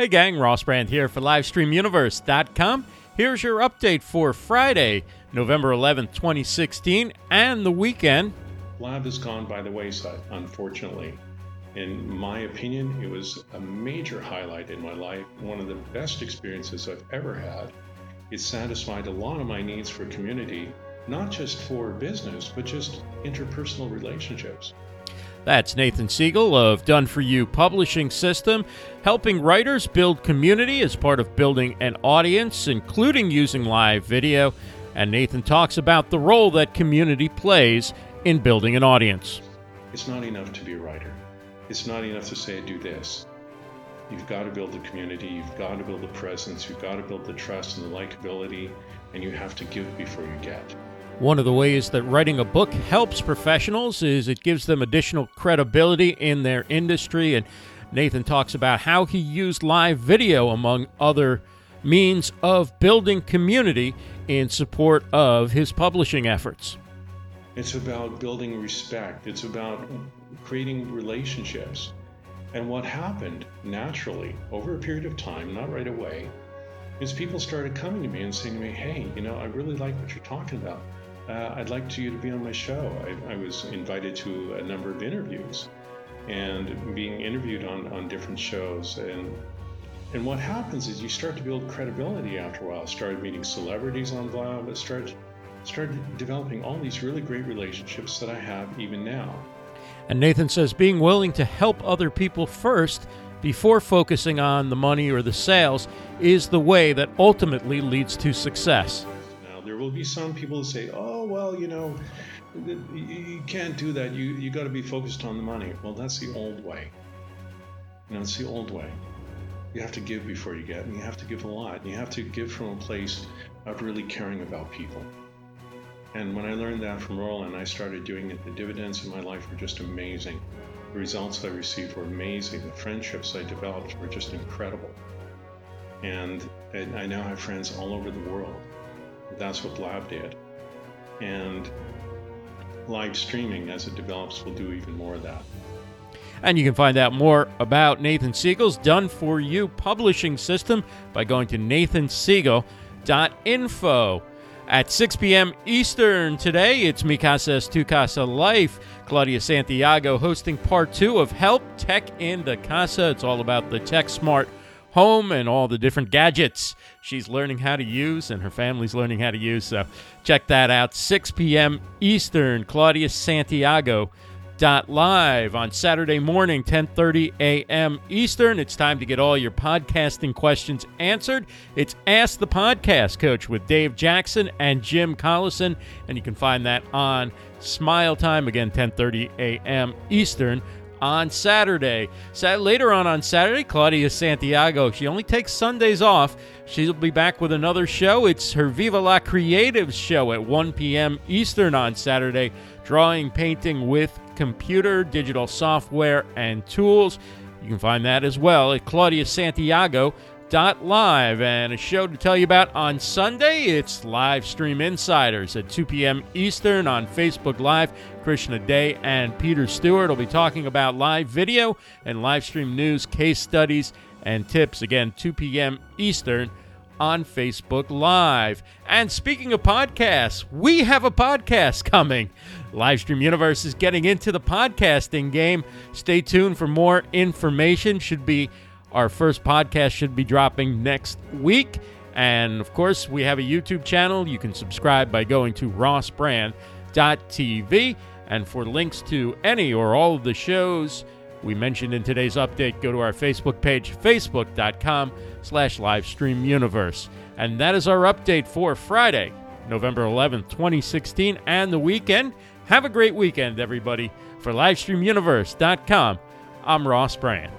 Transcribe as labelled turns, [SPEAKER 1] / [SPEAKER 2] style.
[SPEAKER 1] Hey gang, Ross Brand here for LivestreamUniverse.com. Here's your update for Friday, November 11th, 2016, and the weekend.
[SPEAKER 2] Blab has gone by the wayside, unfortunately. In my opinion, it was a major highlight in my life, one of the best experiences I've ever had. It satisfied a lot of my needs for community, not just for business, but just interpersonal relationships.
[SPEAKER 1] That's Nathan Segal of Done For You Publishing System, helping writers build community as part of building an audience, including using live video. And Nathan talks about the role that community plays in building an audience.
[SPEAKER 2] It's not enough to be a writer. It's not enough to say, do this. You've got to build the community, you've got to build the presence, you've got to build the trust and the likability, and you have to give before you get.
[SPEAKER 1] One of the ways that writing a book helps professionals is it gives them additional credibility in their industry. And Nathan talks about how he used live video, among other means of building community in support of his publishing efforts.
[SPEAKER 2] It's about building respect, it's about creating relationships. And what happened naturally over a period of time, not right away, is people started coming to me and saying to me, hey, you know, I really like what you're talking about uh, I'd like to, you to be on my show. I, I, was invited to a number of interviews and being interviewed on, on different shows. And, and what happens is you start to build credibility after a while. I started meeting celebrities on Blab. I started, started developing all these really great relationships that I have even now.
[SPEAKER 1] And Nathan says being willing to help other people first before focusing on the money or the sales is the way that ultimately leads to success.
[SPEAKER 2] There will be some people who say, "Oh, well, you know, you can't do that. You you got to be focused on the money." Well, that's the old way. You know, it's the old way. You have to give before you get, and you have to give a lot. And you have to give from a place of really caring about people. And when I learned that from Roland, I started doing it. The dividends in my life were just amazing. The results I received were amazing. The friendships I developed were just incredible. And I now have friends all over the world. That's what Blab did. And live streaming, as it develops, will do even more of that.
[SPEAKER 1] And you can find out more about Nathan Segal's Done For You publishing system by going to nathansegal.info. At 6 p.m. Eastern today, it's Mi Casa Tu Casa Life. Claudia Santiago hosting part two of Help Tech in the Casa. It's all about the Tech Smart home and all the different gadgets she's learning how to use and her family's learning how to use. So check that out. 6 p.m. Eastern, Claudia Santiago. Dot live on Saturday morning, 10:30 a.m. Eastern. It's time to get all your podcasting questions answered. It's Ask the Podcast Coach with Dave Jackson and Jim Collison, and you can find that on Smile Time again, 10:30 a.m. Eastern on Saturday. later on on Saturday, Claudia Santiago, she only takes Sundays off. She'll be back with another show. It's her Viva La Creatives show at 1 p.m. Eastern on Saturday. Drawing, painting with computer, digital software, and tools. You can find that as well at Claudia Santiago live and a show to tell you about on Sunday. It's Live Stream Insiders at 2 p.m. Eastern on Facebook Live. Krishna De and Peter Stewart will be talking about live video and live stream news, case studies, and tips. Again, 2 p.m. Eastern on Facebook Live. And speaking of podcasts, we have a podcast coming. Livestream Universe is getting into the podcasting game. Stay tuned for more information. Should be our first podcast should be dropping next week. And of course, we have a YouTube channel. You can subscribe by going to rossbrand.tv. And for links to any or all of the shows we mentioned in today's update, go to our Facebook page, facebook.com slash livestreamuniverse. And that is our update for Friday, November 11th, 2016, and the weekend. Have a great weekend, everybody. For livestreamuniverse.com, I'm Ross Brand.